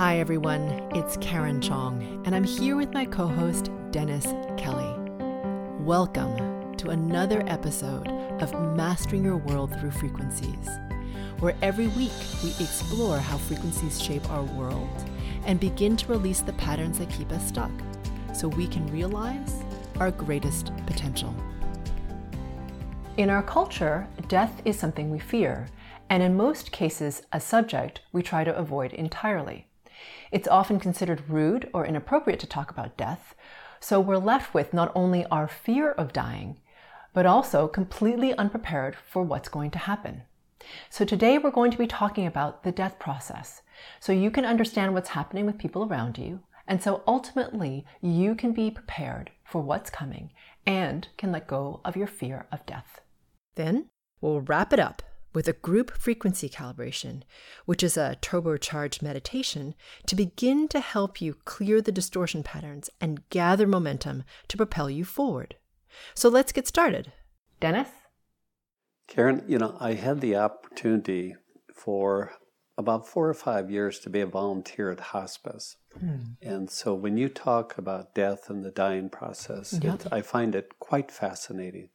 Hi, everyone. It's Karen Chong, and I'm here with my co host, Dennis Kelly. Welcome to another episode of Mastering Your World Through Frequencies, where every week we explore how frequencies shape our world and begin to release the patterns that keep us stuck so we can realize our greatest potential. In our culture, death is something we fear, and in most cases, a subject we try to avoid entirely. It's often considered rude or inappropriate to talk about death, so we're left with not only our fear of dying, but also completely unprepared for what's going to happen. So today we're going to be talking about the death process, so you can understand what's happening with people around you, and so ultimately you can be prepared for what's coming and can let go of your fear of death. Then we'll wrap it up with a group frequency calibration, which is a turbocharged meditation to begin to help you clear the distortion patterns and gather momentum to propel you forward. So let's get started. Dennis? Karen, you know, I had the opportunity for about four or five years to be a volunteer at hospice. Hmm. And so when you talk about death and the dying process, yep. it, I find it quite fascinating.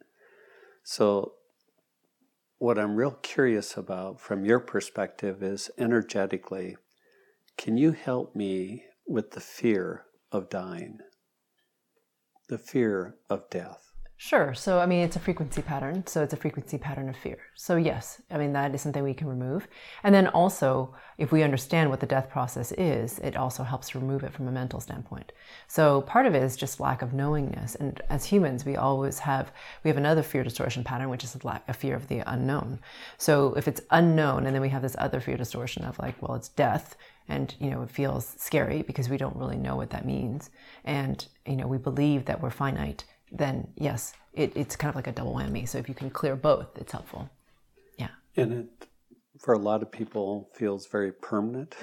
So what I'm real curious about from your perspective is energetically, can you help me with the fear of dying, the fear of death? Sure. So, I mean, it's a frequency pattern. So, it's a frequency pattern of fear. So, yes, I mean, that is something we can remove. And then also, if we understand what the death process is, it also helps remove it from a mental standpoint. So, part of it is just lack of knowingness. And as humans, we always have, we have another fear distortion pattern, which is a, fear of the unknown. So, if it's unknown, and then we have this other fear distortion of like, well, it's death, and you know it feels scary because we don't really know what that means and you know we believe that we're finite then yes, it, it's kind of like a double whammy. So if you can clear both, it's helpful. Yeah. And it, for a lot of people, feels very permanent.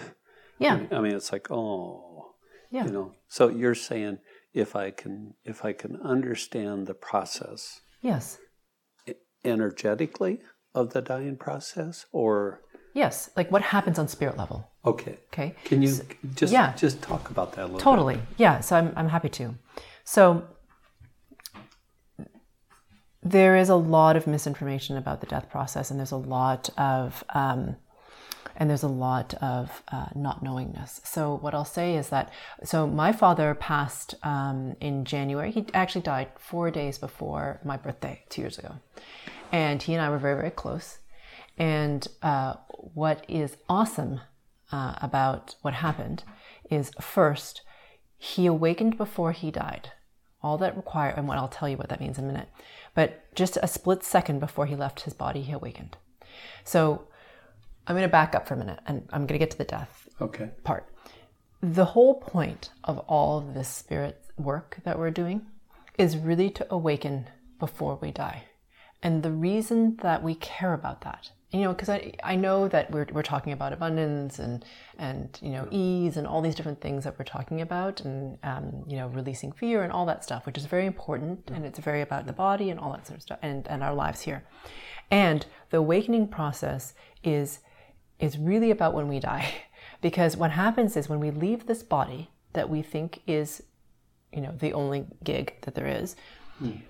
Yeah. I mean, it's like, oh, yeah. You know. So you're saying if I can, if I can understand the process. Yes. Energetically of the dying process, or. Yes, like what happens on spirit level. Okay. Okay. Can you just yeah. just talk about that a little totally. Bit? Yeah, so I'm I'm happy to. So there is a lot of misinformation about the death process, and there's a lot of um, and there's a lot of uh, not knowingness. So what I'll say is that so my father passed um, in January. He actually died four days before my birthday two years ago, and he and I were very very close. And uh, what is awesome uh, about what happened is first he awakened before he died. All that required, and what I'll tell you what that means in a minute but just a split second before he left his body, he awakened. So I'm going to back up for a minute and I'm going to get to the death okay. part. The whole point of all of this spirit work that we're doing is really to awaken before we die. And the reason that we care about that you know, because I, I know that we're, we're talking about abundance and, and, you know, ease and all these different things that we're talking about and, um, you know, releasing fear and all that stuff, which is very important. And it's very about the body and all that sort of stuff and, and our lives here. And the awakening process is, is really about when we die. Because what happens is when we leave this body that we think is, you know, the only gig that there is, mm.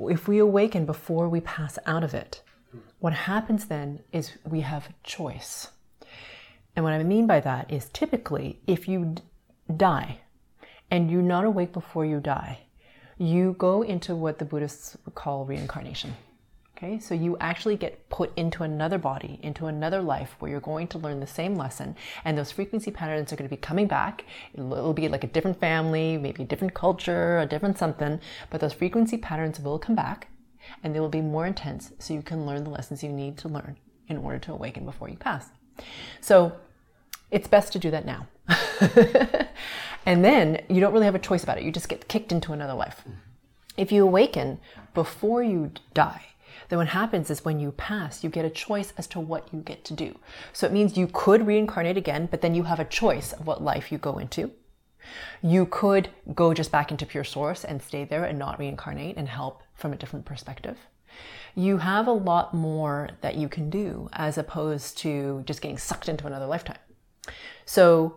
if we awaken before we pass out of it, what happens then is we have choice. And what I mean by that is typically if you d- die and you're not awake before you die, you go into what the Buddhists would call reincarnation. Okay, so you actually get put into another body, into another life where you're going to learn the same lesson, and those frequency patterns are going to be coming back. It'll be like a different family, maybe a different culture, a different something, but those frequency patterns will come back and they will be more intense so you can learn the lessons you need to learn in order to awaken before you pass. So it's best to do that now. and then you don't really have a choice about it. You just get kicked into another life. If you awaken before you die, then what happens is when you pass, you get a choice as to what you get to do. So it means you could reincarnate again, but then you have a choice of what life you go into. You could go just back into pure source and stay there and not reincarnate and help from a different perspective. You have a lot more that you can do as opposed to just getting sucked into another lifetime. So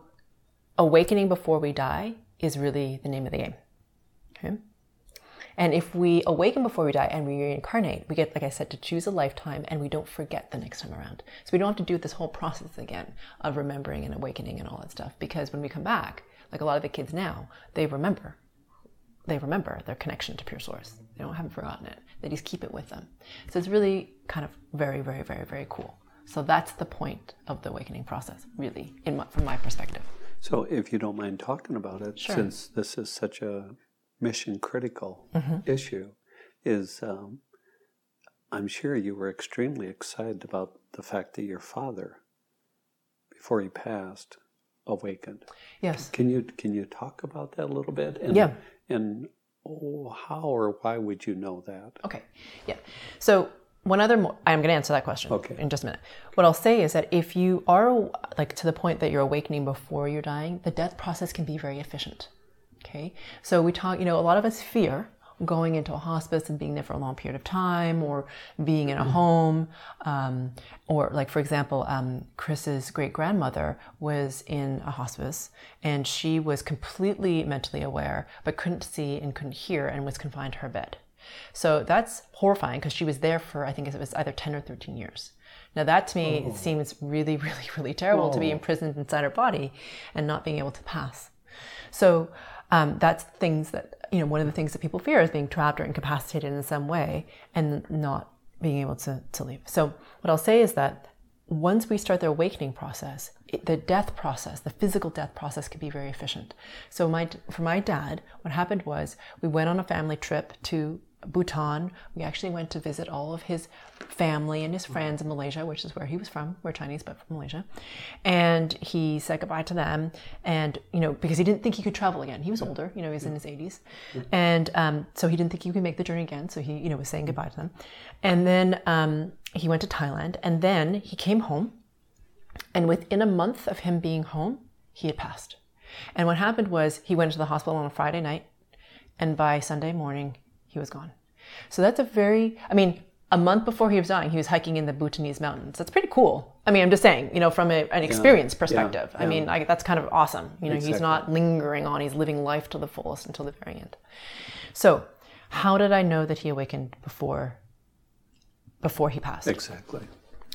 awakening before we die is really the name of the game. Okay. And if we awaken before we die and we reincarnate, we get, like I said, to choose a lifetime and we don't forget the next time around. So we don't have to do this whole process again of remembering and awakening and all that stuff. Because when we come back, like a lot of the kids now, they remember. They remember their connection to pure source. They don't haven't forgotten it. They just keep it with them. So it's really kind of very, very, very, very cool. So that's the point of the awakening process, really, in my, from my perspective. So if you don't mind talking about it, Sure. since this is such a mission critical Mm-hmm. issue, is um, I'm sure you were extremely excited about the fact that your father, before he passed, awakened. Yes. Can you can you talk about that a little bit? And, Yeah. And oh, how or why would you know that? Okay. Yeah. So one other, mo- I'm going to answer that question Okay. in just a minute. What I'll say is that if you are like to the point that you're awakening before you're dying, the death process can be very efficient. Okay. So we talk, you know, a lot of us fear going into a hospice and being there for a long period of time or being in a home. Um, or like, for example, um, Chris's great grandmother was in a hospice and she was completely mentally aware, but couldn't see and couldn't hear and was confined to her bed. So that's horrifying because she was there for, I think it was either 10 or 13 years. Now, that to me seems really, really, really terrible to be imprisoned inside her body and not being able to pass. So um, that's things that, you know, one of the things that people fear is being trapped or incapacitated in some way and not being able to, to leave. So, what I'll say is that once we start the awakening process, the death process, the physical death process, can be very efficient. So, my for my dad, what happened was we went on a family trip to Bhutan. We actually went to visit all of his family and his friends in Malaysia, which is where he was from. We're Chinese, but from Malaysia. And he said goodbye to them. And, you know, because he didn't think he could travel again. He was older, you know, he was in his 80s. And um, so he didn't think he could make the journey again. So he, you know, was saying goodbye to them. And then um, he went to Thailand. And then he came home. And within a month of him being home, he had passed. And what happened was he went to the hospital on a Friday night. And by Sunday morning, he was gone. So that's a very, I mean, a month before he was dying, he was hiking in the Bhutanese mountains. That's pretty cool. I mean, I'm just saying, you know, from a, an experience perspective. I yeah. mean, I, that's kind of awesome. You know, he's not lingering on, he's living life to the fullest until the very end. So, how did I know that he awakened before before he passed? Exactly.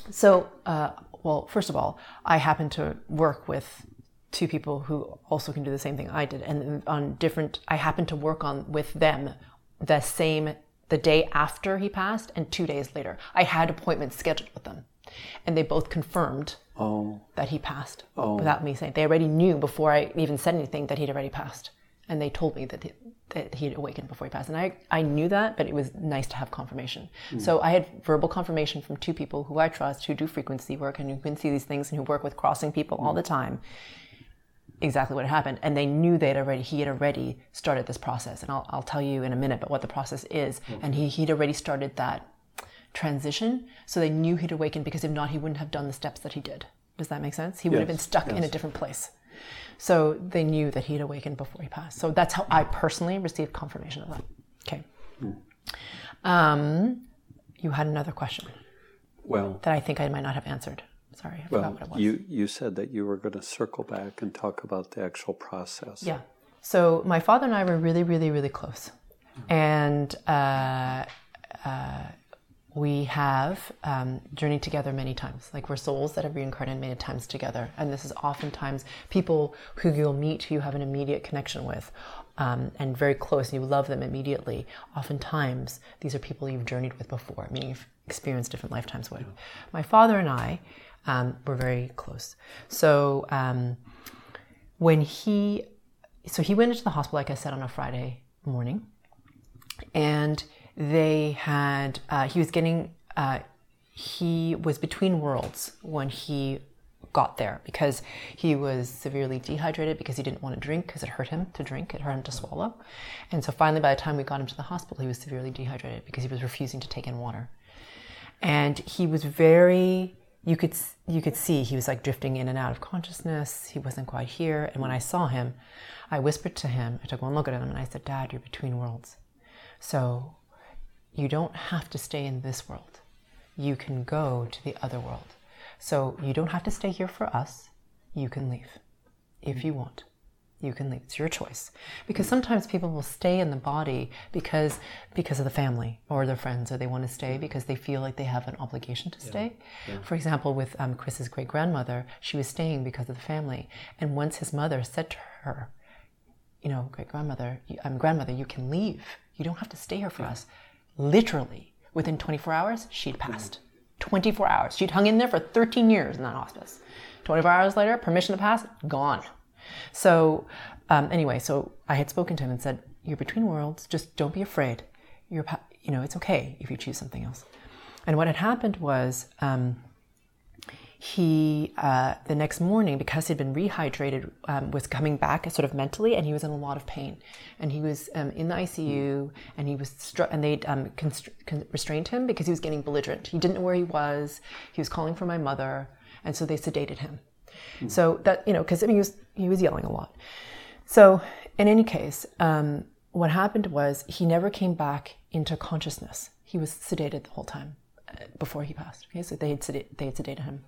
So, uh, well, first of all, I happen to work with two people who also can do the same thing I did, and on different. I happen to work on with them the same the day after he passed and two days later. I had appointments scheduled with them, and they both confirmed Oh, that he passed oh. without me saying. They already knew before I even said anything that he'd already passed, and they told me that he, that he'd awakened before he passed. And I I knew that, but it was nice to have confirmation. Hmm. So I had verbal confirmation from two people who I trust, who do frequency work and who can see these things and who work with crossing people all hmm. the time. Exactly what happened, and they knew they'd already he had already started this process, and I'll I'll tell you in a minute, but what the process is, and he he'd already started that transition, so they knew he'd awakened because if not, he wouldn't have done the steps that he did. Does that make sense? He would have been Yes, stuck in a different place. So they knew that he'd awakened before he passed. So that's how I personally received confirmation of that. Okay. Um, you had another question well, that I think I might not have answered. Sorry, I forgot well, what it was. you you said that you were going to circle back and talk about the actual process. Yeah. So my father and I were really, really, really close, and uh, uh, we have um, journeyed together many times. Like we're souls that have reincarnated many times together, and this is oftentimes people who you'll meet who you have an immediate connection with. Um, and very close, and you love them immediately. Oftentimes, these are people you've journeyed with before, meaning you've experienced different lifetimes with. My father and I um, were very close. So, um, when he so he went into the hospital like i said on a friday morning. And they had uh, he was getting uh, he was between worlds when he got there because he was severely dehydrated because he didn't want to drink because it hurt him to drink. It hurt him to swallow. And so finally by the time we got him to the hospital he was severely dehydrated because he was refusing to take in water. And he was very you could you could see he was like drifting in and out of consciousness. He wasn't quite here. And when i saw him i whispered to him i took one look at him and i said dad you're between worlds. So you don't have to stay in this world. You can go to the other world. So you don't have to stay here for us. You can leave if you want you can leave. It's your choice. Because sometimes people will stay in the body because because of the family or their friends, or they want to stay because they feel like they have an obligation to stay. Yeah. For example, with um, Chris's great grandmother, she was staying because of the family. And once his mother said to her, you know, great grandmother, I'm um, grandmother, you can leave. You don't have to stay here for yeah. us. Literally, within 24 hours, she'd passed. 24 hours. She'd hung in there for 13 years in that hospice. 24 hours later, permission to pass, gone. So, um, anyway, so I had spoken to him and said, You're between worlds, just don't be afraid. You're, you know, it's okay if you choose something else. And what had happened was, um, he uh, the next morning because he'd been rehydrated um, was coming back sort of mentally and he was in a lot of pain. And he was um, in the icu and he was stru- and they'd um, const- con- restrained him because he was getting belligerent. He didn't know where he was. He was calling for my mother and so they sedated him mm. so that you know because I mean, he was he was yelling a lot so in any case um, what happened was he never came back into consciousness he was sedated the whole time before he passed. Okay, so they had sed- they had sedated him.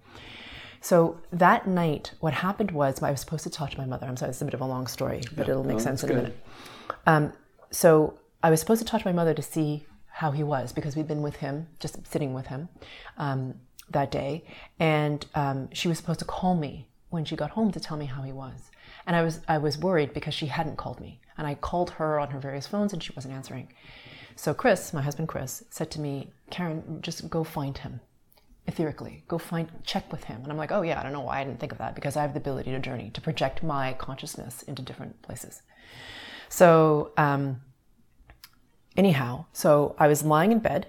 So that night, what happened was I was supposed to talk to my mother. I'm sorry, it's a bit of a long story, but yeah, it'll make no, sense in good. a minute. Um, so I was supposed to talk to my mother to see how he was because we'd been with him, just sitting with him um, that day, and um, she was supposed to call me when she got home to tell me how he was. And I was I was worried because she hadn't called me, and I called her on her various phones and she wasn't answering. So Chris, my husband Chris, said to me, Karen, just go find him. Etherically, go find, check with him. And I'm like, oh yeah, I don't know why I didn't think of that because I have the ability to journey, to project my consciousness into different places. So, um, anyhow, so I was lying in bed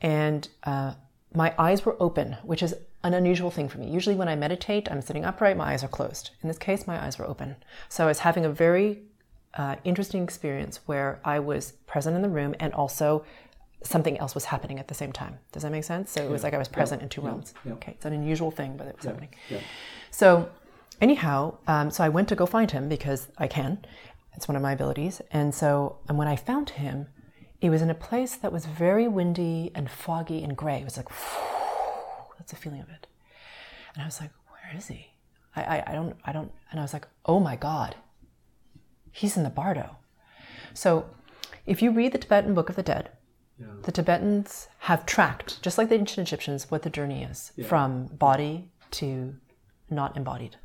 and uh, my eyes were open, which is an unusual thing for me. Usually, when I meditate, I'm sitting upright, my eyes are closed. In this case, my eyes were open. So I was having a very uh, interesting experience where I was present in the room and also something else was happening at the same time. Does that make sense? So it was like I was present yeah. in two yeah. realms. Okay, it's an unusual thing, but it was happening. So, anyhow, um, so I went to go find him because I can. It's one of my abilities. And so, and when I found him, it was in a place that was very windy and foggy and gray. It was like, that's the feeling of it. And I was like, where is he? I, I, I don't, I don't, and I was like, oh my God, he's in the bardo. So if you read the Tibetan Book of the Dead, yeah. the Tibetans have tracked, just like the ancient Egyptians, what the journey is yeah. from body to not embodied.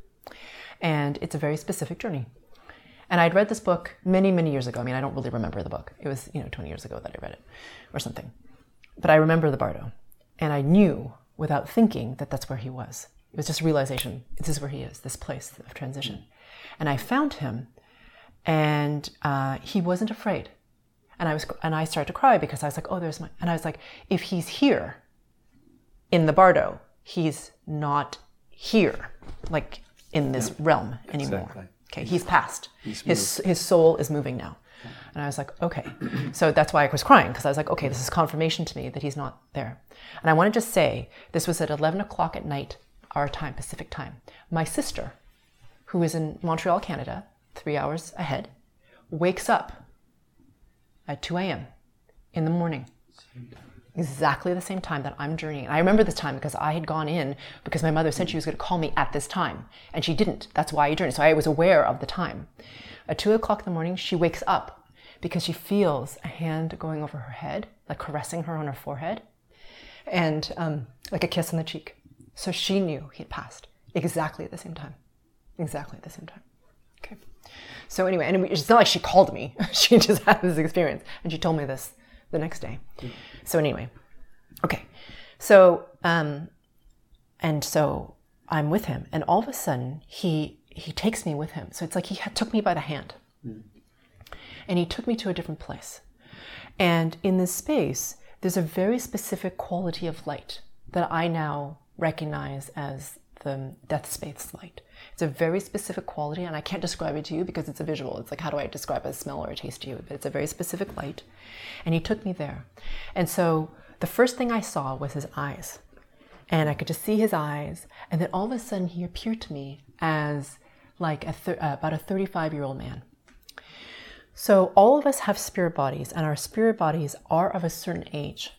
And it's a very specific journey. And I'd read this book many, many years ago. I mean, I don't really remember the book. It was, you know, 20 years ago that I read it or something. But I remember the bardo. And I knew without thinking that that's where he was. It was just realization. This is where he is, this place of transition. And I found him and uh, he wasn't afraid. And I was, and I started to cry because I was like, oh, there's my, and I was like, if he's here in the bardo, he's not here, like in this yeah, realm anymore. Exactly. Okay, he's passed. He's his his soul is moving now. And I was like, okay. So that's why I was crying, because I was like, okay, this is confirmation to me that he's not there. And I want to just say, this was at 11 o'clock at night, our time, Pacific time. My sister, who is in Montreal, Canada, three hours ahead, wakes up at 2 a.m. in the morning. Exactly the same time that I'm journeying. I remember this time because I had gone in because my mother said she was going to call me at this time, and she didn't. That's why I journeyed. So I was aware of the time. At 2 o'clock in the morning, she wakes up because she feels a hand going over her head, like caressing her on her forehead, and um, like a kiss on the cheek. So she knew he had passed exactly at the same time. Exactly at the same time. Okay. So anyway, and it's not like she called me. she just had this experience, and she told me this the next day. So anyway, okay. So um, and so I'm with him, and all of a sudden he he takes me with him. So it's like he had, took me by the hand, mm. and he took me to a different place. And in this space, there's a very specific quality of light that I now recognize as the death space light. It's a very specific quality, and I can't describe it to you because it's a visual. It's like, how do I describe a smell or a taste to you? But it's a very specific light. And he took me there. And so the first thing I saw was his eyes. And I could just see his eyes. And then all of a sudden, he appeared to me as like a uh, about a 35 year old man. So all of us have spirit bodies, and our spirit bodies are of a certain age.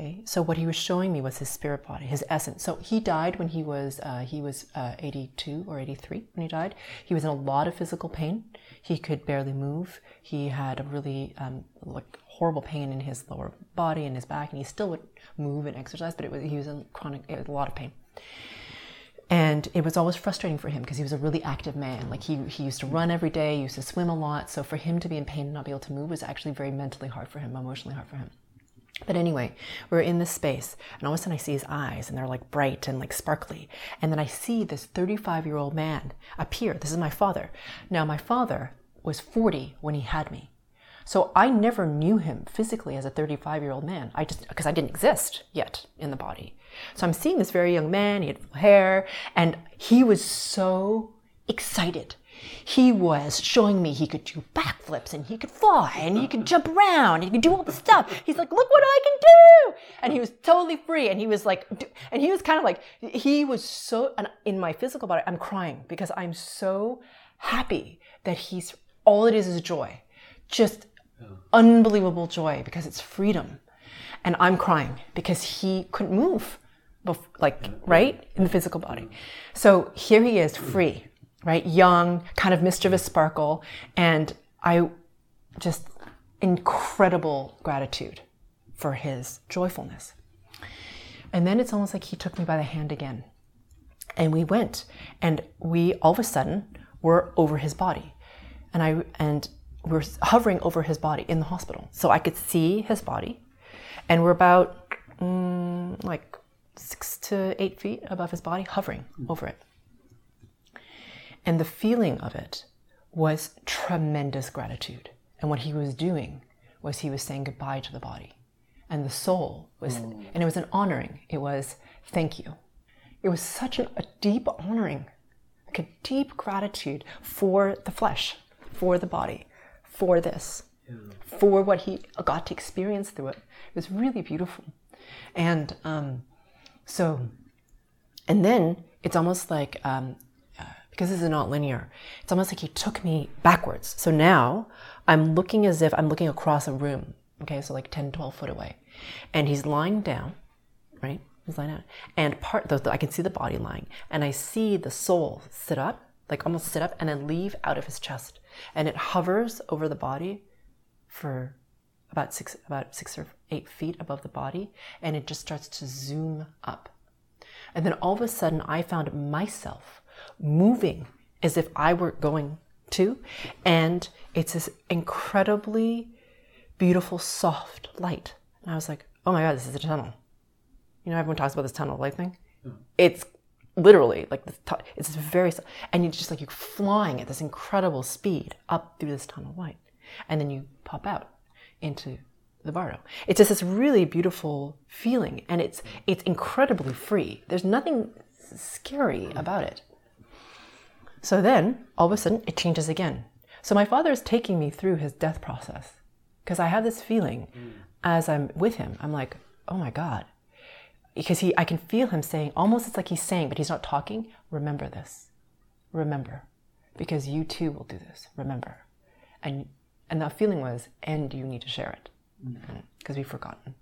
Okay, so what he was showing me was his spirit body, his essence. So he died when he was uh, he was uh, 82 or 83 when he died. He was in a lot of physical pain. He could barely move. He had a really um, like horrible pain in his lower body and his back, and he still would move and exercise, but it was he was in chronic, it was a lot of pain. And it was always frustrating for him because he was a really active man. Like he, he used to run every day, used to swim a lot. So for him to be in pain and not be able to move was actually very mentally hard for him, emotionally hard for him. But anyway, we're in this space, and all of a sudden I see his eyes, and they're like bright and like sparkly. And then I see this 35 year old man appear. This is my father. Now, my father was 40 when he had me. So I never knew him physically as a 35 year old man. I just, because I didn't exist yet in the body. So I'm seeing this very young man, he had hair, and he was so excited he was showing me he could do backflips and he could fly and he could jump around and he could do all the stuff. He's like, look what I can do. And he was totally free. And he was like, and he was kind of like, he was so, and in my physical body, I'm crying because I'm so happy that he's, all it is is joy. Just unbelievable joy because it's freedom. And I'm crying because he couldn't move, like, right? In the physical body. So here he is free right? Young, kind of mischievous sparkle. And I just incredible gratitude for his joyfulness. And then it's almost like he took me by the hand again. And we went and we all of a sudden were over his body. And I and we're hovering over his body in the hospital. So I could see his body. And we're about mm, like six to eight feet above his body, hovering over it. And the feeling of it was tremendous gratitude. And what he was doing was he was saying goodbye to the body. And the soul was, mm. and it was an honoring. It was, thank you. It was such an, a deep honoring, like a deep gratitude for the flesh, for the body, for this, yeah. for what he got to experience through it. It was really beautiful. And um, so, and then it's almost like um, because this is not linear. It's almost like he took me backwards. So now I'm looking as if I'm looking across a room. Okay, so like 10, 12 foot away. And he's lying down, right? He's lying down. And part, the, I can see the body lying. And I see the soul sit up, like almost sit up, and then leave out of his chest. And it hovers over the body for about six, about six or eight feet above the body. And it just starts to zoom up. And then all of a sudden, I found myself moving as if I weren't going to. And it's this incredibly beautiful, soft light. And I was like, oh my God, this is a tunnel. You know, everyone talks about this tunnel light thing. It's literally like this, it's very, and you're just like you're flying at this incredible speed up through this tunnel light. And then you pop out into the bardo. It's just this really beautiful feeling and it's it's incredibly free. There's nothing scary about it. So then, all of a sudden, it changes again. So my father is taking me through his death process because I have this feeling mm. as I'm with him. I'm like, oh my God. Because he, I can feel him saying, almost it's like he's saying, but he's not talking, remember this. Remember. Because you too will do this. Remember. And, and that feeling was, and you need to share it. Because mm. we've forgotten.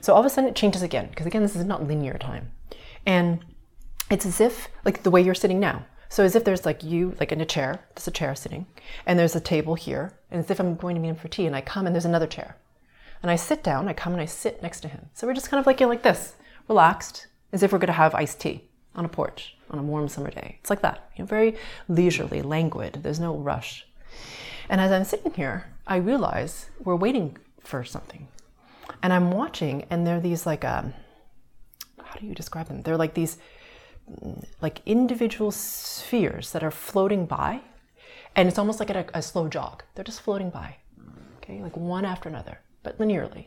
So all of a sudden it changes again. Because again, this is not linear time. And it's as if, like the way you're sitting now, so as if there's like you, like in a chair, there's a chair sitting, and there's a table here, and as if I'm going to meet him for tea, and I come and there's another chair. And I sit down, I come and I sit next to him. So we're just kind of like, you know, like this, relaxed, as if we're going to have iced tea on a porch on a warm summer day. It's like that, you know, very leisurely, languid, there's no rush. And as I'm sitting here, I realize we're waiting for something. And I'm watching, and there are these like, um, how do you describe them? They're like these like individual spheres that are floating by, and it's almost like a, a slow jog. They're just floating by, okay, like one after another, but linearly.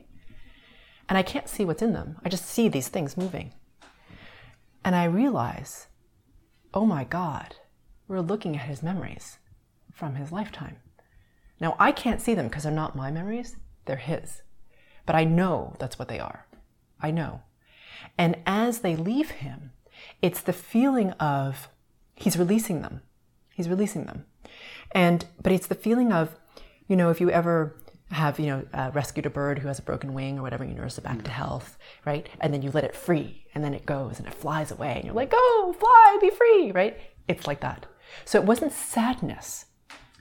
And I can't see what's in them. I just see these things moving. And I realize, oh my God, we're looking at his memories from his lifetime. Now, I can't see them because they're not my memories, they're his. But I know that's what they are. I know. And as they leave him, it's the feeling of he's releasing them. He's releasing them. And but it's the feeling of, you know, if you ever have you know uh, rescued a bird who has a broken wing or whatever you nurse it back to health right? And then you let it free and then it goes and it flies away and you're like go fly be free right? It's like that. So it wasn't sadness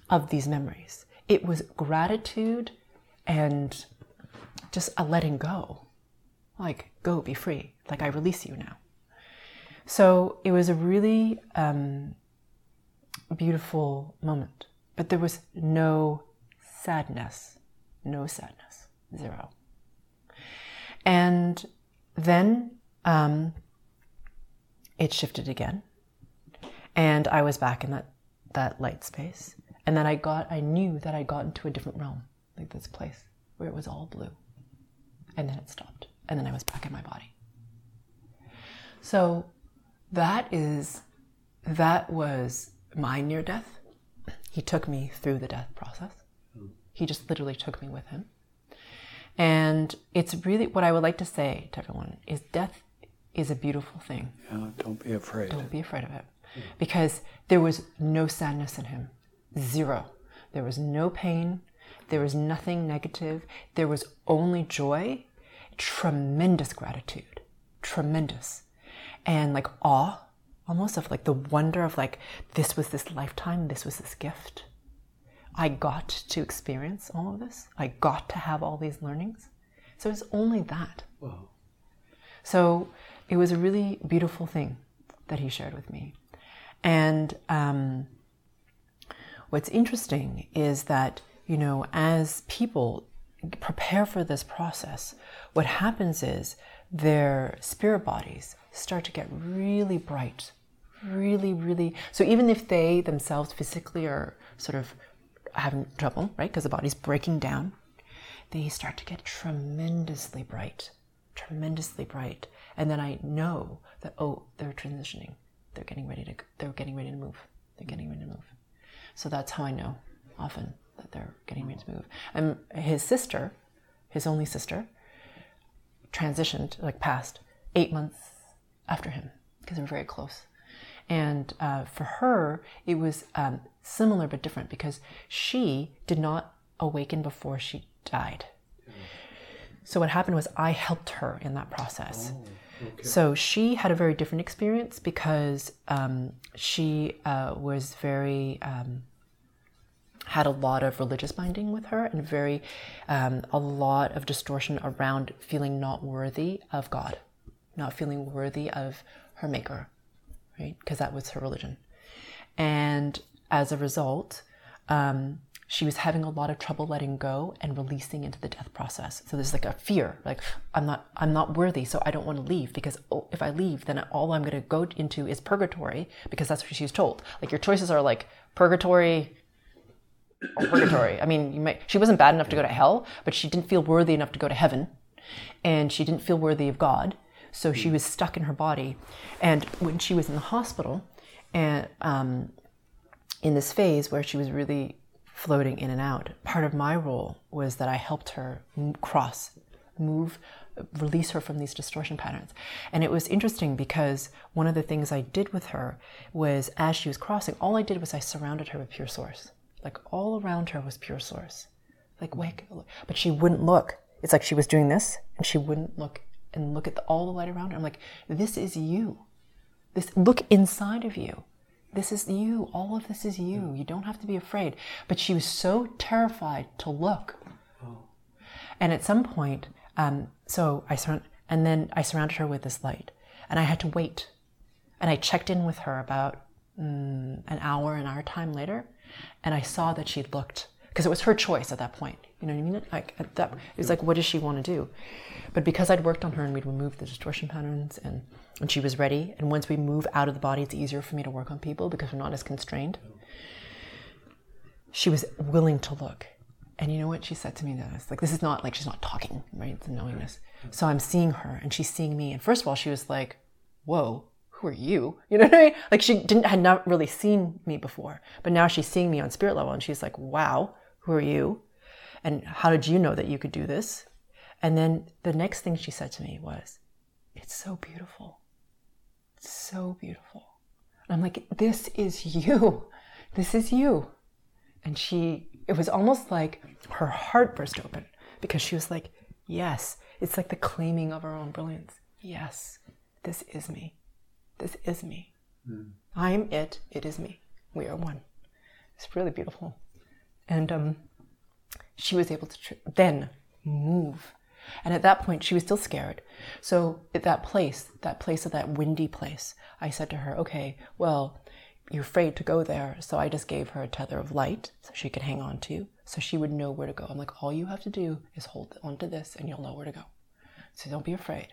of these memories. It was gratitude and just a letting go. Like go be free. Like i release you now so it was a really um, beautiful moment but there was no sadness no sadness, zero. And then um, it shifted again, and I was back in that that light space. And then I got, I knew that I got into a different realm, like this place where it was all blue. And then it stopped, and then I was back in my body. So that is, that was my near death. He took me through the death process. He just literally took me with him. And it's really what I would like to say to everyone is death is a beautiful thing. Yeah, don't be afraid. Don't be afraid of it. Because there was no sadness in him. Zero. There was no pain. There was nothing negative. There was only joy, tremendous gratitude, tremendous. And like awe, almost of like the wonder of like, this was this lifetime, this was this gift. I got to experience all of this. I got to have all these learnings. So it's only that. Whoa. So it was a really beautiful thing that he shared with me. And um, what's interesting is that, you know, as people prepare for this process, what happens is their spirit bodies start to get really bright, really, really. So even if they themselves physically are sort of having trouble, right? Because the body's breaking down. They start to get tremendously bright, tremendously bright. And then I know that, oh, they're transitioning. They're getting ready to, they're getting ready to move. They're getting ready to move. So that's how I know often that they're getting ready to move. And his sister, his only sister, transitioned, like passed eight months after him because they were very close. And uh, for her, it was um, similar but different because she did not awaken before she died. So what happened was I helped her in that process. Oh, okay. So she had a very different experience because um, she uh, was very um, had a lot of religious binding with her and very um, a lot of distortion around feeling not worthy of God, not feeling worthy of her maker, right? Because that was her religion, and as a result, um, she was having a lot of trouble letting go and releasing into the death process. So there's like a fear, like I'm not, I'm not worthy, so I don't want to leave because oh, if I leave, then all I'm going to go into is purgatory because that's what she's told. Like your choices are like purgatory or purgatory. I mean, might. She wasn't bad enough to go to hell, but she didn't feel worthy enough to go to heaven, and she didn't feel worthy of God. So she was stuck in her body, and when she was in the hospital, and um, in this phase where she was really floating in and out, part of my role was that I helped her cross, move, release her from these distortion patterns. And it was interesting because one of the things I did with her was as she was crossing, all I did was I surrounded her with pure source. Like all around her was pure source. Like, wake, but she wouldn't look. It's like she was doing this and she wouldn't look and look at the, all the light around her. I'm like, this is you. This look inside of you. This is you. All of this is you. You don't have to be afraid. But she was so terrified to look. And at some point, um, so I surround, and then I surrounded her with this light, and I had to wait. And I checked in with her about mm, an hour, an hour time later, and I saw that she looked because it was her choice at that point. You know what I mean? Like that, it was like, what does she want to do? But because I'd worked on her and we'd removed the distortion patterns and, and she was ready, and once we move out of the body, it's easier for me to work on people because we're not as constrained. She was willing to look. And you know what she said to me? That like, this is not like she's not talking, right? It's a knowingness. So I'm seeing her and she's seeing me. And first of all, she was like, whoa, who are you? You know what I mean? Like she didn't had not really seen me before, but now she's seeing me on spirit level and she's like, wow, who are you? And how did you know that you could do this? And then the next thing she said to me was, It's so beautiful. It's so beautiful. And I'm like, This is you. This is you. And she it was almost like her heart burst open because she was like, yes, it's like the claiming of our own brilliance. Yes, this is me. This is me. Mm. I am it. It is me. We are one. It's really beautiful. And um, she was able to tr- then move. And at that point, she was still scared. So at that place, that place of that windy place, I said to her, okay, well, you're afraid to go there. So I just gave her a tether of light so she could hang on to, so she would know where to go. I'm like, all you have to do is hold onto this and you'll know where to go. So don't be afraid.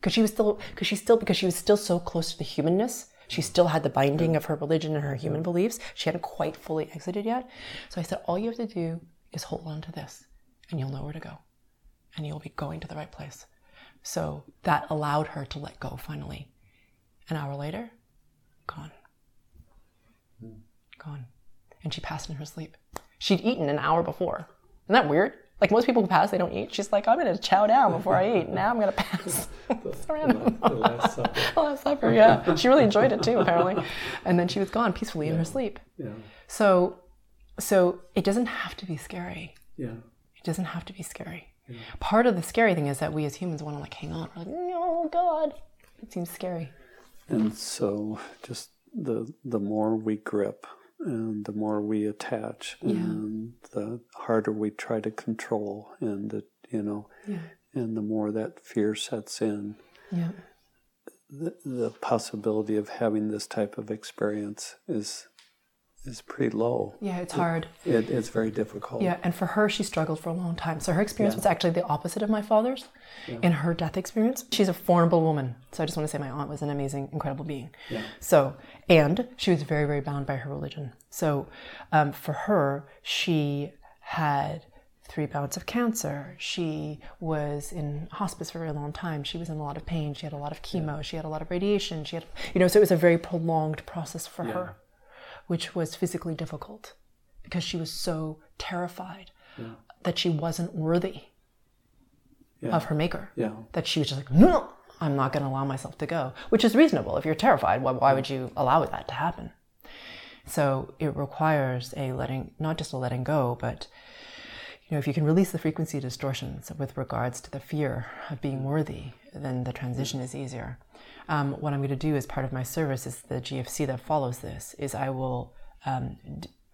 Because she was still, because she still, because she was still so close to the humanness, she still had the binding of her religion and her human beliefs. She hadn't quite fully exited yet. So I said, all you have to do is hold on to this and you'll know where to go and you'll be going to the right place. So that allowed her to let go finally. An hour later, gone. Hmm. Gone. And she passed in her sleep. She'd eaten an hour before. Isn't that weird? Like most people who pass, they don't eat. She's like, I'm going to chow down before I eat. Now I'm going to pass. the, the, the, last supper. the last supper, yeah. She really enjoyed it too, apparently. And then she was gone peacefully yeah. in her sleep. Yeah. So, so it doesn't have to be scary. Yeah. It doesn't have to be scary. Yeah. Part of the scary thing is that we as humans want to like hang on. We're like, oh God, it seems scary. And so, just the the more we grip and the more we attach yeah. and the harder we try to control and the, you know yeah. and the more that fear sets in yeah. the, the possibility of having this type of experience is is pretty low. Yeah, it's hard. It, it's very difficult. Yeah, and for her, she struggled for a long time. So her experience yeah. was actually the opposite of my father's yeah. in her death experience. She's a formidable woman. So I just want to say my aunt was an amazing, incredible being. Yeah. So, and she was very, very bound by her religion. So um, for her, she had three bouts of cancer. She was in hospice for a very long time. She was in a lot of pain. She had a lot of chemo. Yeah. She had a lot of radiation. She had, you know, so it was a very prolonged process for her which was physically difficult because she was so terrified yeah. that she wasn't worthy yeah. of her maker. Yeah. That she was just like, no, I'm not going to allow myself to go, which is reasonable. If you're terrified, why, why would you allow that to happen? So it requires a letting, not just a letting go, but you know, if you can release the frequency distortions with regards to the fear of being worthy, then the transition is easier um, what I'm going to do as part of my service is the GFC that follows this is I will um,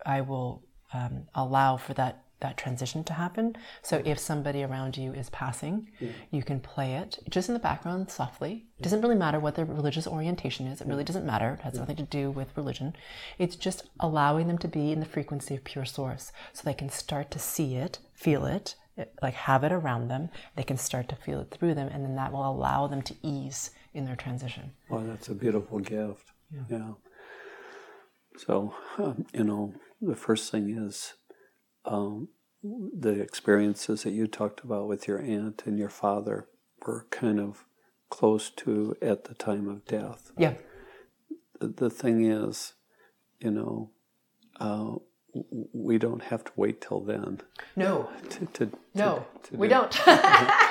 I will um, allow for that that transition to happen. So if somebody around you is passing, yeah. you can play it just in the background softly. It doesn't really matter what their religious orientation is. It really doesn't matter. It has yeah. nothing to do with religion. It's just allowing them to be in the frequency of pure source so they can start to see it, feel it, like have it around them. They can start to feel it through them, and then that will allow them to ease in their transition. Well, that's a beautiful gift. Yeah. yeah. So, um, you know, the first thing is um, the experiences that you talked about with your aunt and your father were kind of close to at the time of death. Yeah. The, the thing is, you know, uh, we don't have to wait till then. No. To, to, to no, to we do. don't.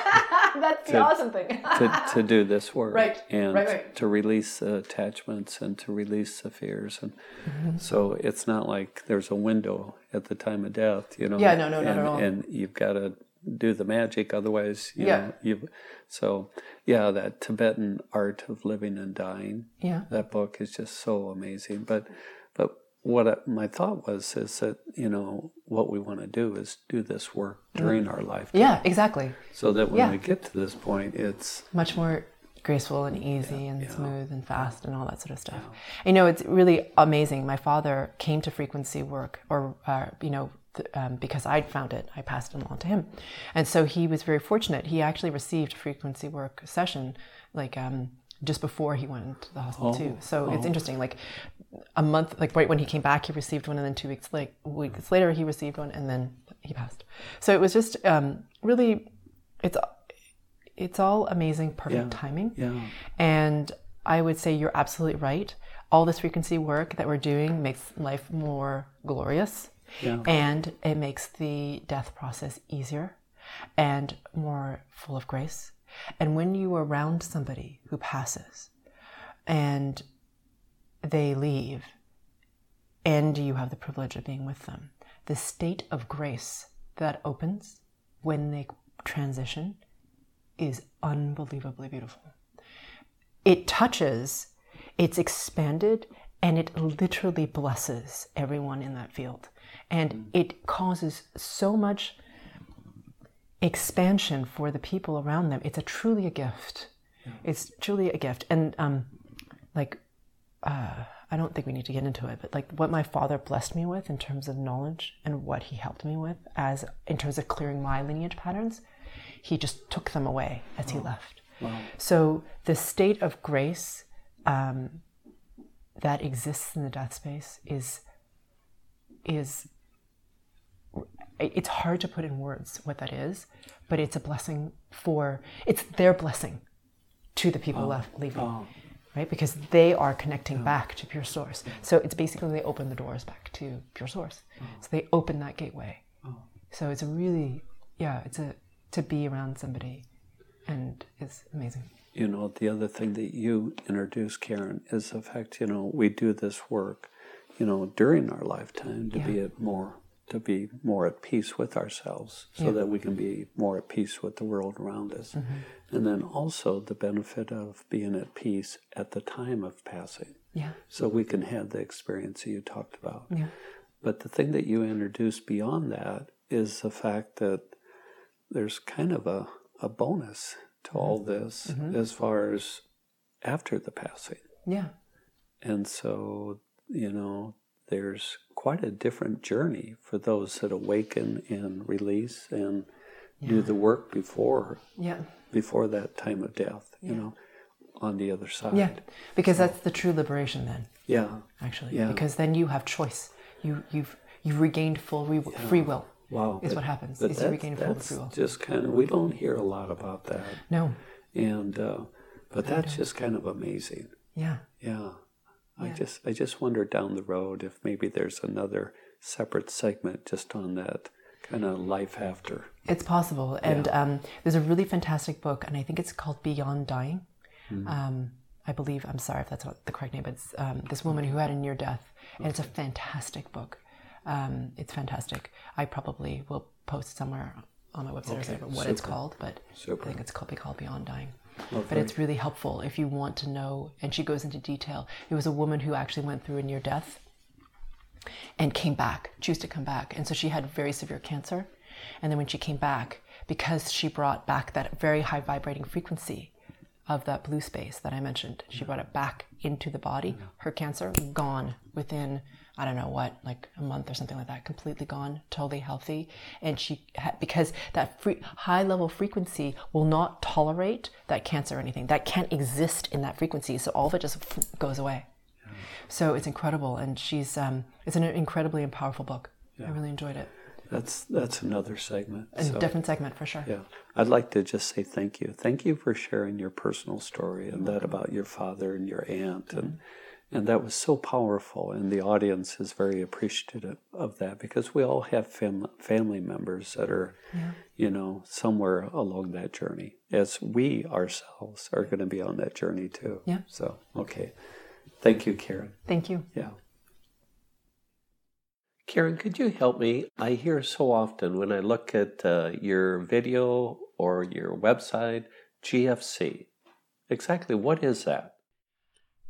That's the awesome thing. to, to do this work. Right. And right, right. to release the attachments and to release the fears. And mm-hmm. so it's not like there's a window at the time of death, you know. Yeah, no, no, and, not at all. And you've got to do the magic, otherwise, you yeah. know, you so yeah, that Tibetan art of living and dying. Yeah. That book is just so amazing. But but what I, my thought was is that you know what we want to do is do this work during mm. our lifetime. Yeah, exactly. So that when yeah. we get to this point, it's much more graceful and easy yeah, and yeah. smooth and fast and all that sort of stuff. You know, it's really amazing. My father came to frequency work, or uh, you know, um, because I'd found it, I passed it along to him, and so he was very fortunate. He actually received a frequency work session, like. Um, just before he went into the hospital oh, too. So oh. it's interesting. Like a month, like right when he came back, he received one, and then two weeks like weeks later, he received one, and then he passed. So it was just um, really, it's it's all amazing, perfect yeah. timing. Yeah. And I would say you're absolutely right. All this frequency work that we're doing makes life more glorious. Yeah. And it makes the death process easier and more full of grace and when you are around somebody who passes and they leave, and you have the privilege of being with them, the state of grace that opens when they transition is unbelievably beautiful. It touches, it's expanded, and it literally blesses everyone in that field. And it causes so much expansion for the people around them. It's a truly a gift. Yeah. It's truly a gift. And um, like, uh, I don't think we need to get into it, but like what my father blessed me with in terms of knowledge and what he helped me with as in terms of clearing my lineage patterns, he just took them away as he left. Wow. So the state of grace um, that exists in the death space is is it's hard to put in words what that is, but it's a blessing for it's their blessing to the people oh. left leaving. Oh. Right? Because they are connecting back to pure source. So it's basically they open the doors back to pure source. Oh. So they open that gateway. Oh. So it's a really yeah, it's a to be around somebody and it's amazing. You know, the other thing that you introduced, Karen, is the fact, you know, we do this work, you know, during our lifetime to yeah. be at more to be more at peace with ourselves so yeah. that we can be more at peace with the world around us. Mm-hmm. And then also the benefit of being at peace at the time of passing. Yeah. So we can have the experience that you talked about. Yeah. But the thing that you introduced beyond that is the fact that there's kind of a, a bonus to mm-hmm. all this mm-hmm. as far as after the passing. Yeah. And so, you know, there's quite a different journey for those that awaken and release and yeah. do the work before yeah. before that time of death you know on the other side. Yeah because so, that's the true liberation then. Yeah. Actually yeah. because then you have choice. You you've you've regained full re- yeah. free will wow is but, what happens is you regain full free will. just kind of we don't hear a lot about that. No. And uh, but that's just kind of amazing. Yeah. Yeah I just I just wonder down the road if maybe there's another separate segment just on that kind of life after. It's possible, and yeah. um, there's a really fantastic book, and I think it's called Beyond Dying. Mm-hmm. Um, I believe I'm sorry if that's not the correct name, but it's um, this woman who had a near death, and okay. it's a fantastic book. Um, it's fantastic. I probably will post somewhere on my website okay. what Super. it's called, but Super. I think it's called, called Beyond Dying. Okay. But it's really helpful if you want to know. And she goes into detail. It was a woman who actually went through a near death and came back, chose to come back. And so she had very severe cancer. And then when she came back, because she brought back that very high vibrating frequency of that blue space that I mentioned, she brought it back into the body. Her cancer gone within I don't know what, like a month or something like that, completely gone, totally healthy. And she, had, because that free, high level frequency will not tolerate that cancer or anything. That can't exist in that frequency. So all of it just goes away. Yeah. So it's incredible. And she's, um, it's an incredibly powerful book. Yeah. I really enjoyed it. That's that's another segment. A so, different segment for sure. Yeah, I'd like to just say thank you. Thank you for sharing your personal story and that about your father and your aunt. Mm-hmm and that was so powerful, and the audience is very appreciative of that because we all have fam- family members that are, yeah. you know, somewhere along that journey, as we ourselves are going to be on that journey too. Yeah. So, okay. Thank you, Karen. Thank you. Yeah. Karen, could you help me? I hear so often when I look at uh, your video or your website, GFC. Exactly what is that?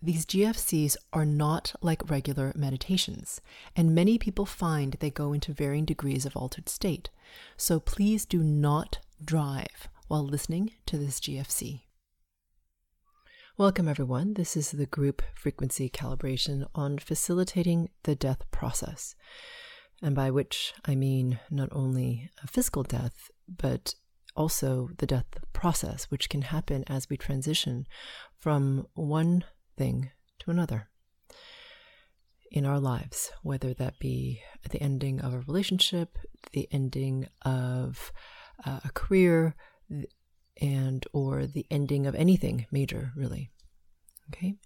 these GFCs are not like regular meditations, and many people find they go into varying degrees of altered state. So please do not drive while listening to this GFC. Welcome, everyone. This is the group frequency calibration on facilitating the death process, and by which I mean not only a physical death, but also the death process, which can happen as we transition from one thing to another in our lives, whether that be the ending of a relationship, the ending of uh, a career, and or the ending of anything major, really. Okay?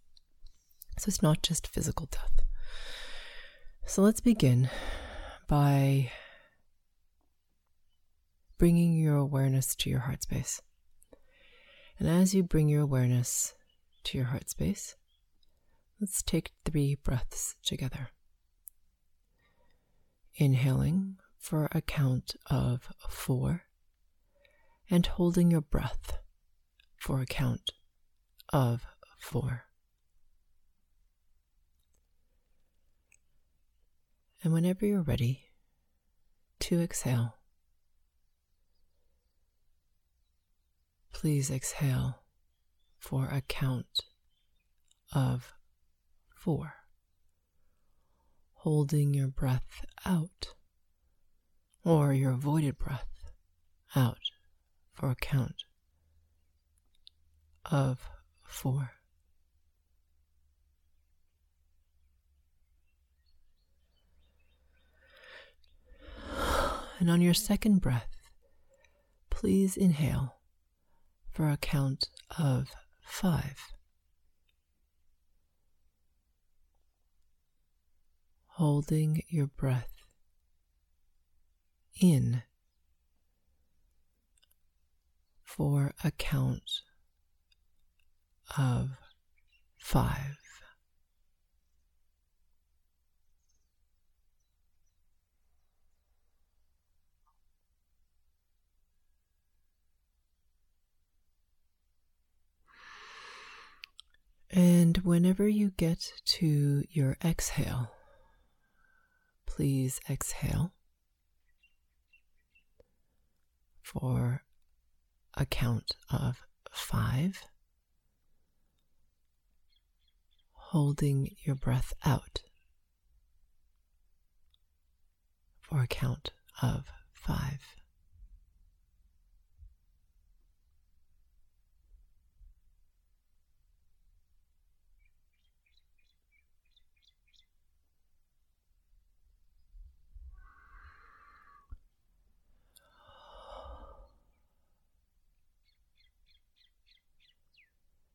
So it's not just physical death. So let's begin by bringing your awareness to your heart space. And as you bring your awareness to your heart space, let's take three breaths together. Inhaling for a count of four, and holding your breath for a count of four. And whenever you're ready to exhale, please exhale for a count of four, holding your breath out or your avoided breath out for a count of four. And on your second breath, please inhale for a count of five. Holding your breath in for a count of five. And whenever you get to your exhale, please exhale for a count of five, holding your breath out for a count of five.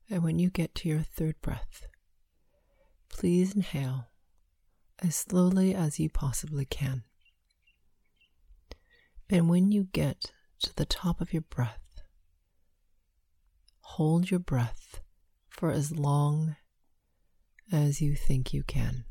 And when you get to your third breath, please inhale as slowly as you possibly can. And when you get to the top of your breath, hold your breath for as long as you think you can.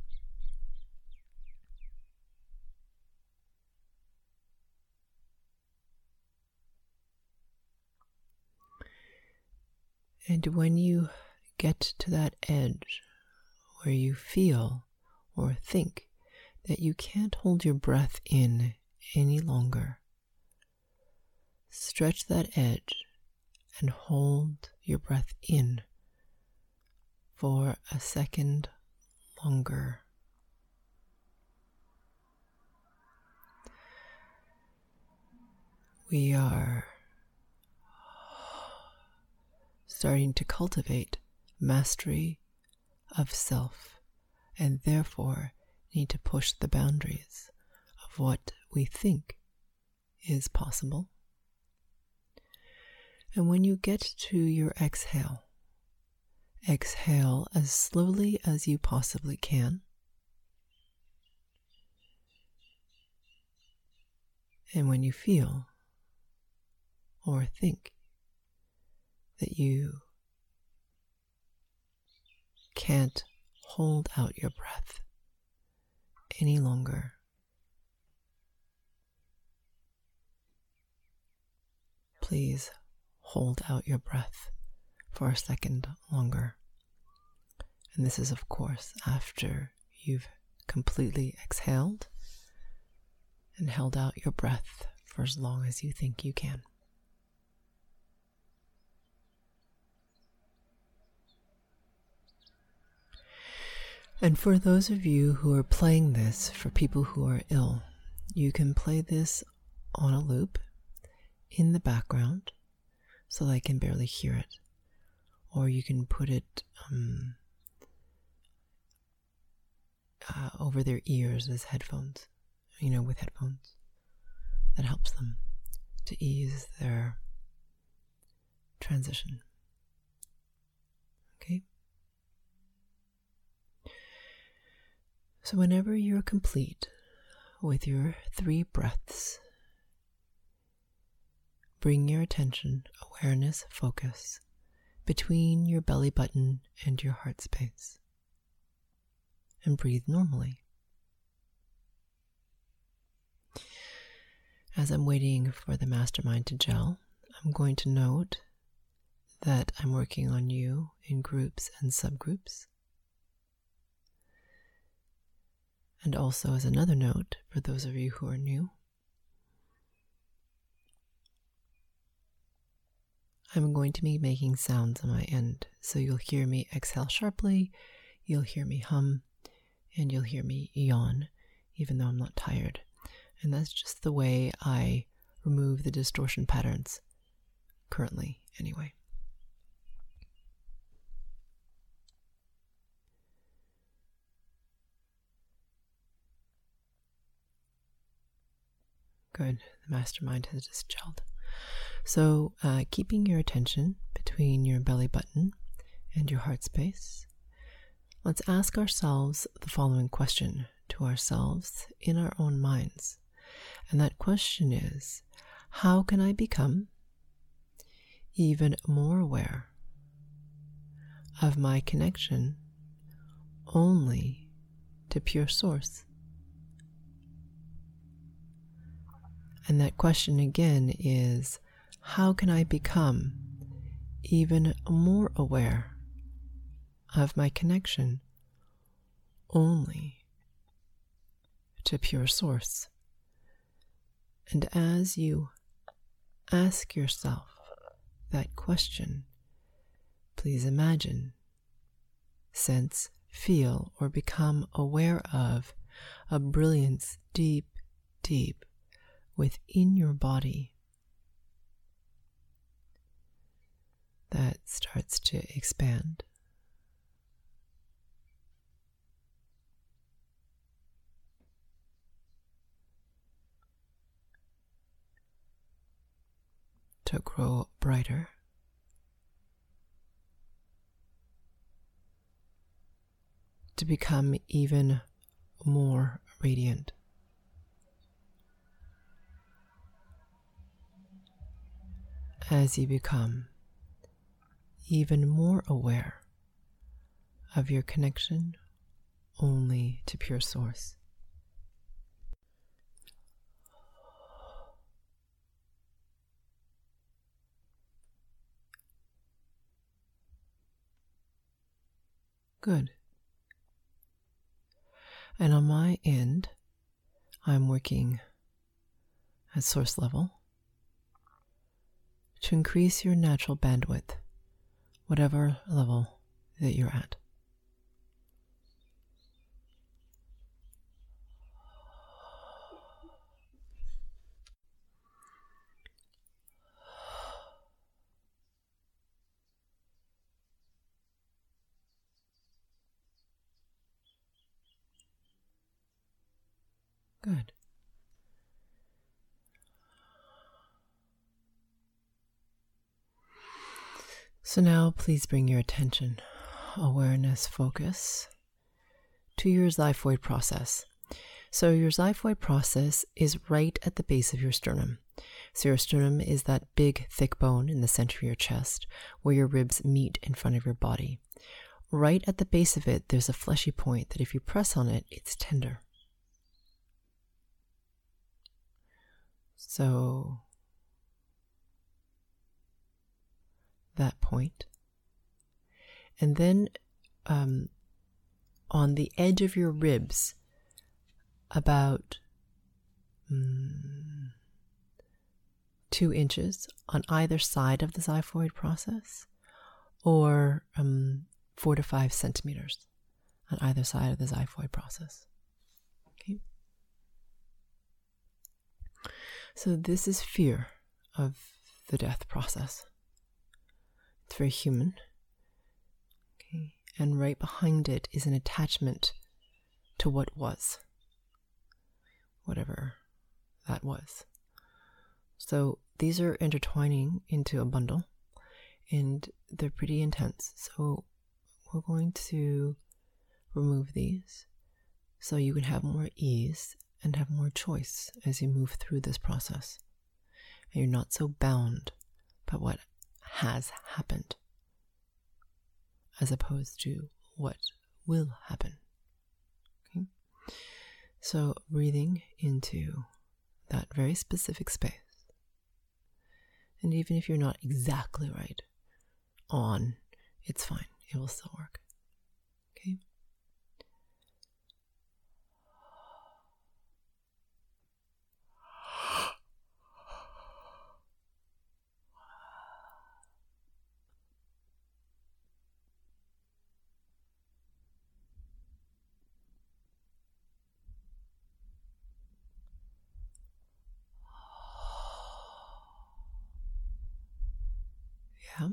And when you get to that edge where you feel or think that you can't hold your breath in any longer, stretch that edge and hold your breath in for a second longer. We are starting to cultivate mastery of self and therefore need to push the boundaries of what we think is possible. And when you get to your exhale, exhale as slowly as you possibly can. And when you feel or think that you can't hold out your breath any longer. Please hold out your breath for a second longer. And this is, of course, after you've completely exhaled and held out your breath for as long as you think you can. And for those of you who are playing this for people who are ill, you can play this on a loop in the background so they can barely hear it. Or you can put it um, uh, over their ears as headphones, you know, with headphones. That helps them to ease their transition. Okay? So, whenever you're complete with your three breaths, bring your attention, awareness, focus between your belly button and your heart space and breathe normally. As I'm waiting for the mastermind to gel, I'm going to note that I'm working on you in groups and subgroups. And also, as another note for those of you who are new, I'm going to be making sounds on my end. So you'll hear me exhale sharply, you'll hear me hum, and you'll hear me yawn, even though I'm not tired. And that's just the way I remove the distortion patterns currently, anyway. Good. The mastermind has just gelled. So, uh, keeping your attention between your belly button and your heart space, let's ask ourselves the following question to ourselves in our own minds. And that question is How can I become even more aware of my connection only to pure source? And that question again is how can I become even more aware of my connection only to pure source? And as you ask yourself that question, please imagine, sense, feel, or become aware of a brilliance deep, deep within your body that starts to expand. To grow brighter. To become even more radiant. As you become even more aware of your connection only to pure source. Good. And on my end, I'm working at source level to increase your natural bandwidth, whatever level that you're at. Good. So now please bring your attention, awareness, focus to your xiphoid process. So your xiphoid process is right at the base of your sternum. So your sternum is that big, thick bone in the center of your chest where your ribs meet in front of your body. Right at the base of it, there's a fleshy point that if you press on it, it's tender. So that point. And then um, on the edge of your ribs, about mm, two inches on either side of the xiphoid process, or um, four to five centimeters on either side of the xiphoid process. Okay. So, this is fear of the death process. It's a human. Okay. And right behind it is an attachment to what was, whatever that was. So these are intertwining into a bundle and they're pretty intense. So we're going to remove these so you can have more ease and have more choice as you move through this process. And you're not so bound by what has happened as opposed to what will happen. Okay? So, breathing into that very specific space. And even if you're not exactly right on, it's fine, it will still work. Okay? Yeah.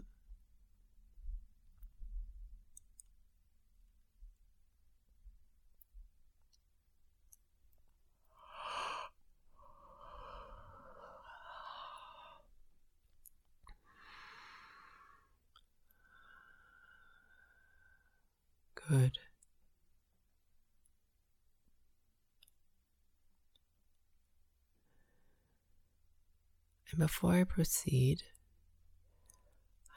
Good. And before I proceed,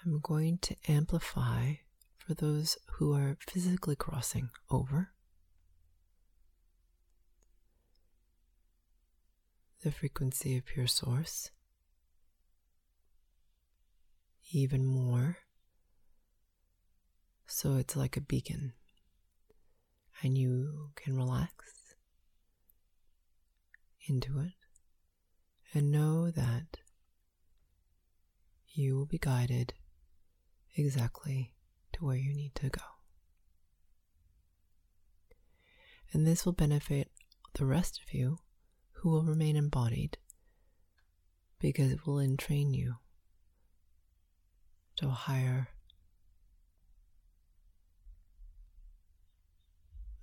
I'm going to amplify for those who are physically crossing over the frequency of pure source even more. So it's like a beacon, and you can relax into it and know that you will be guided exactly to where you need to go. And this will benefit the rest of you who will remain embodied because it will entrain you to a higher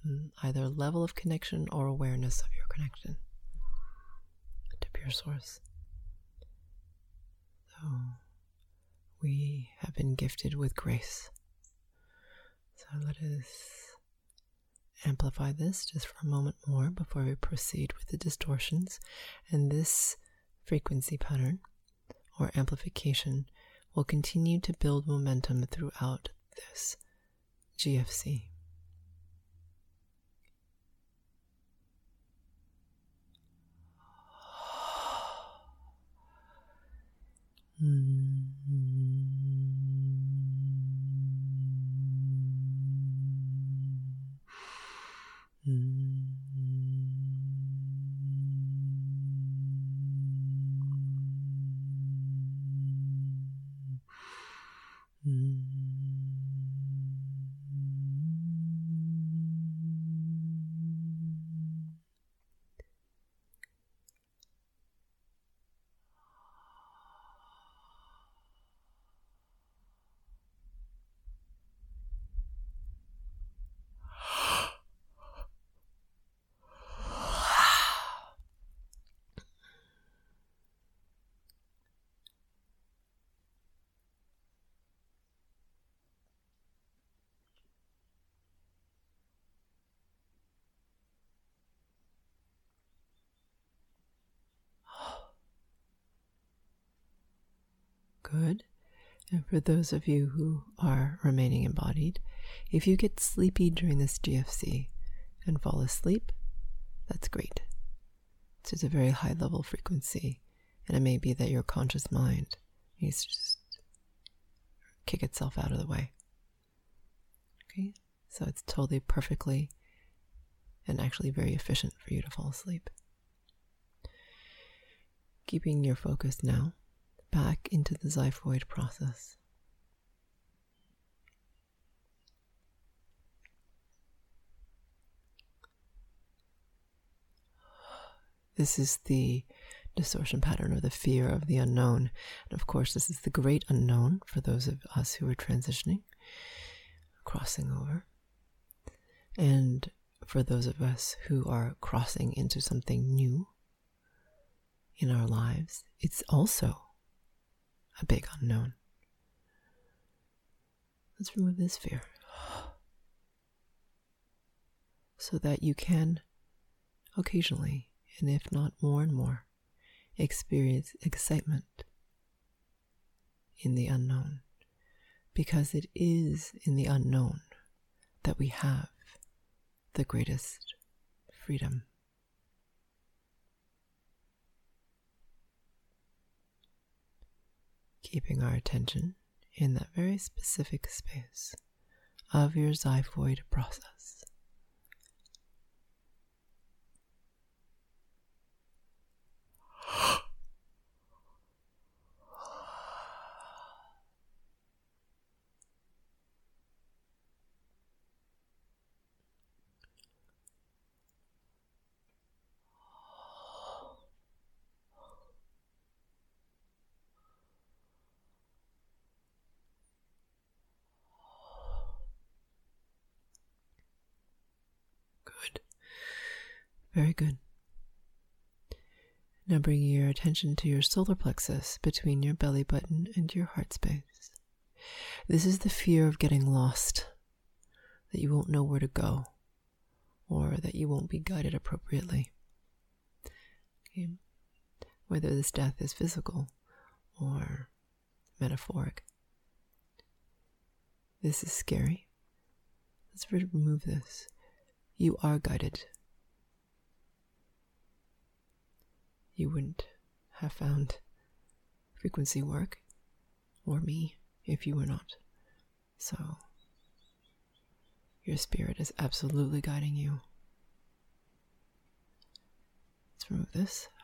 Mm, either level of connection or awareness of your connection to pure source. So we have been gifted with grace. So let us amplify this just for a moment more before we proceed with the distortions. And this frequency pattern or amplification will continue to build momentum throughout this GFC. Good. And for those of you who are remaining embodied, if you get sleepy during this GFC and fall asleep, that's great. It's just a very high level frequency, and it may be that your conscious mind needs to just kick itself out of the way. Okay, so it's totally perfectly and actually very efficient for you to fall asleep. Keeping your focus now back into the xiphoid process. This is the distortion pattern or the fear of the unknown. And of course, this is the great unknown for those of us who are transitioning, crossing over. And for those of us who are crossing into something new in our lives, it's also a big unknown. Let's remove this fear so that you can occasionally, and if not more and more, experience excitement in the unknown. Because it is in the unknown that we have the greatest freedom. Keeping our attention in that very specific space of your xiphoid process. Very good. Now bring your attention to your solar plexus between your belly button and your heart space. This is the fear of getting lost, that you won't know where to go, or that you won't be guided appropriately. Okay. Whether this death is physical or metaphoric. This is scary. Let's remove this. You are guided you wouldn't have found frequency work or me if you were not. So, your spirit is absolutely guiding you. Let's remove this.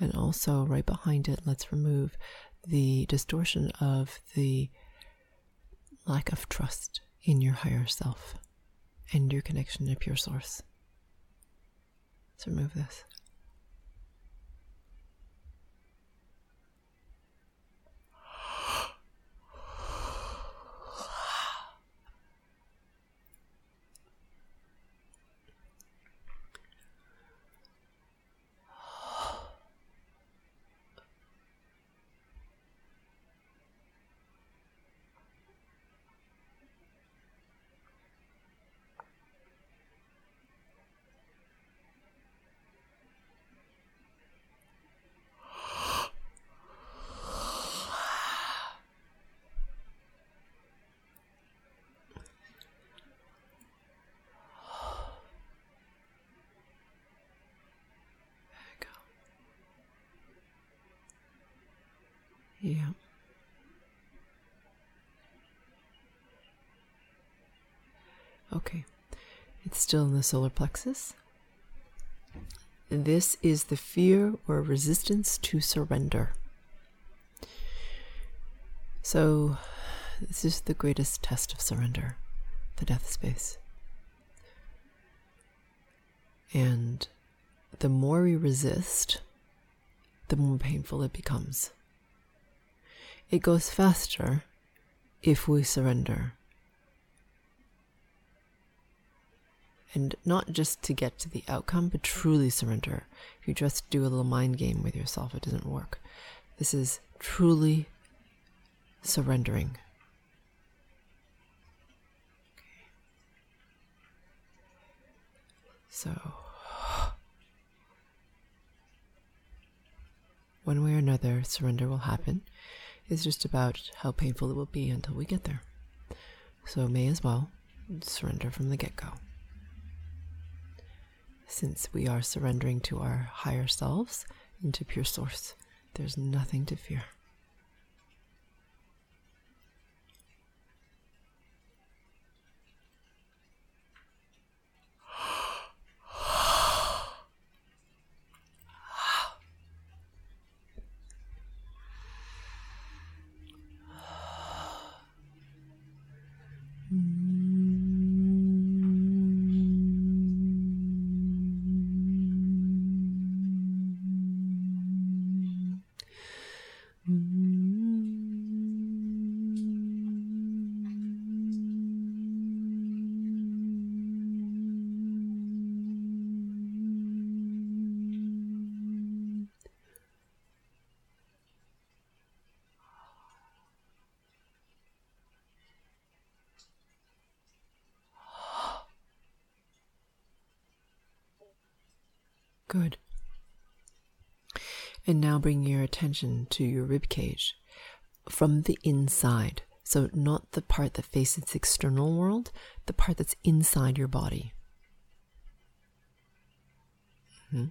And also, right behind it, let's remove the distortion of the lack of trust in your higher self and your connection to pure source. Let's remove this. Yeah. Okay. It's still in the solar plexus. This is the fear or resistance to surrender. So, this is the greatest test of surrender the death space. And the more we resist, the more painful it becomes. It goes faster if we surrender. And not just to get to the outcome, but truly surrender. If you just do a little mind game with yourself, it doesn't work. This is truly surrendering. So, one way or another, surrender will happen It's just about how painful it will be until we get there. So, may as well surrender from the get go. Since we are surrendering to our higher selves into pure source, there's nothing to fear. Good. And now bring your attention to your rib cage from the inside. So, not the part that faces the external world, the part that's inside your body. Mm-hmm.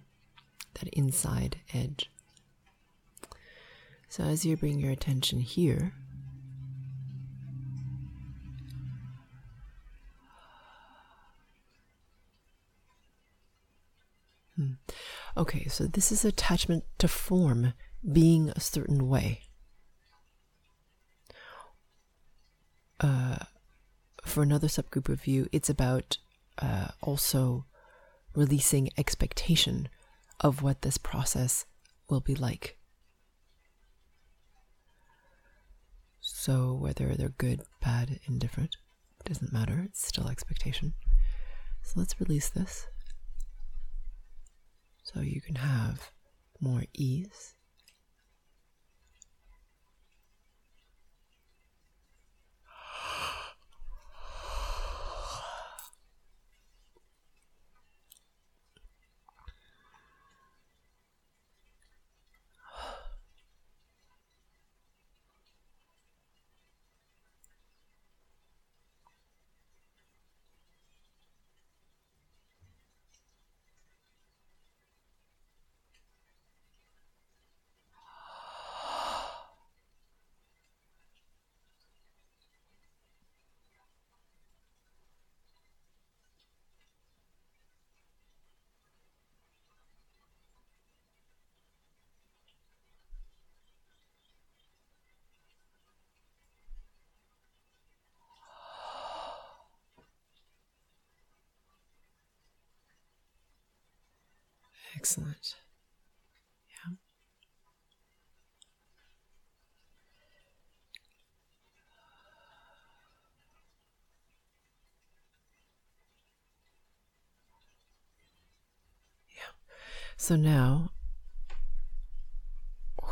That inside edge. So, as you bring your attention here, hmm. Okay, so this is attachment to form being a certain way. Uh, for another subgroup of you, it's about uh, also releasing expectation of what this process will be like. So, whether they're good, bad, indifferent, doesn't matter, it's still expectation. So, let's release this so you can have more ease. Excellent. Yeah. Yeah. So now,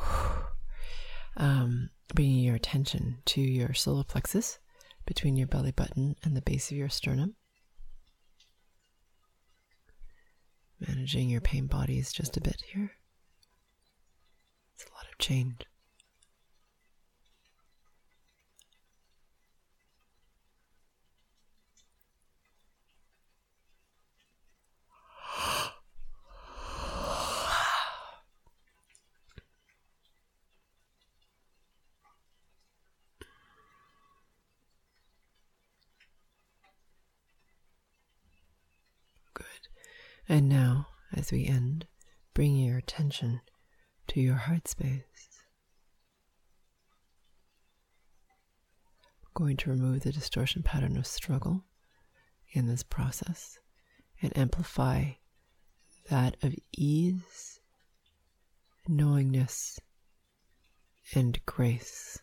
um, bringing your attention to your solar plexus between your belly button and the base of your sternum. Managing your pain bodies just a bit here. It's a lot of change. And now, as we end, bring your attention to your heart space. Going to remove the distortion pattern of struggle in this process and amplify that of ease, knowingness, and grace.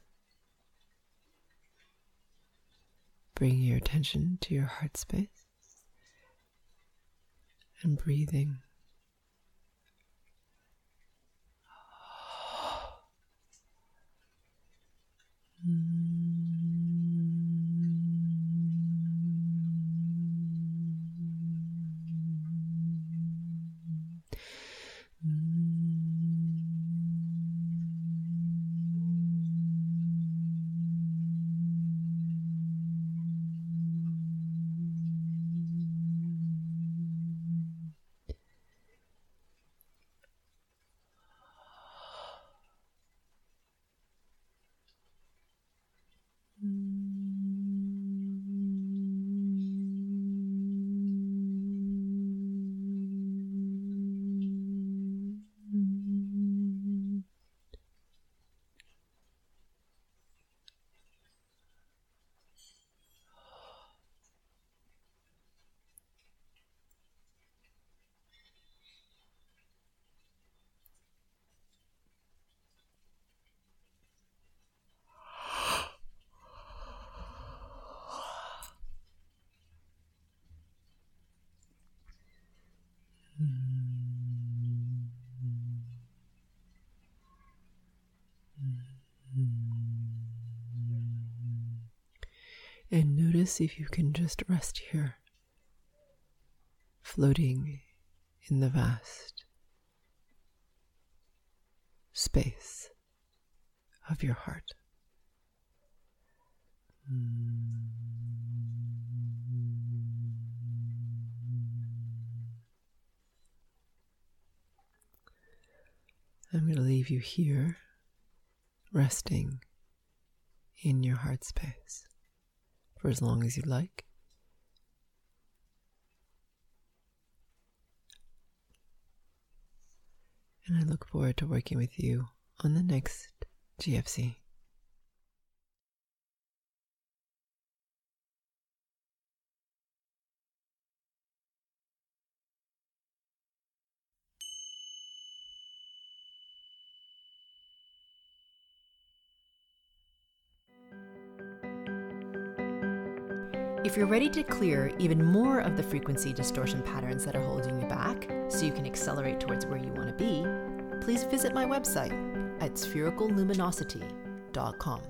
Bring your attention to your heart space and breathing. And notice if you can just rest here, floating in the vast space of your heart. I'm going to leave you here, resting in your heart space for as long as you like. And I look forward to working with you on the next GFC. You're ready to clear even more of the frequency distortion patterns that are holding you back so you can accelerate towards where you want to be, please visit my website at sphericalluminosity.com.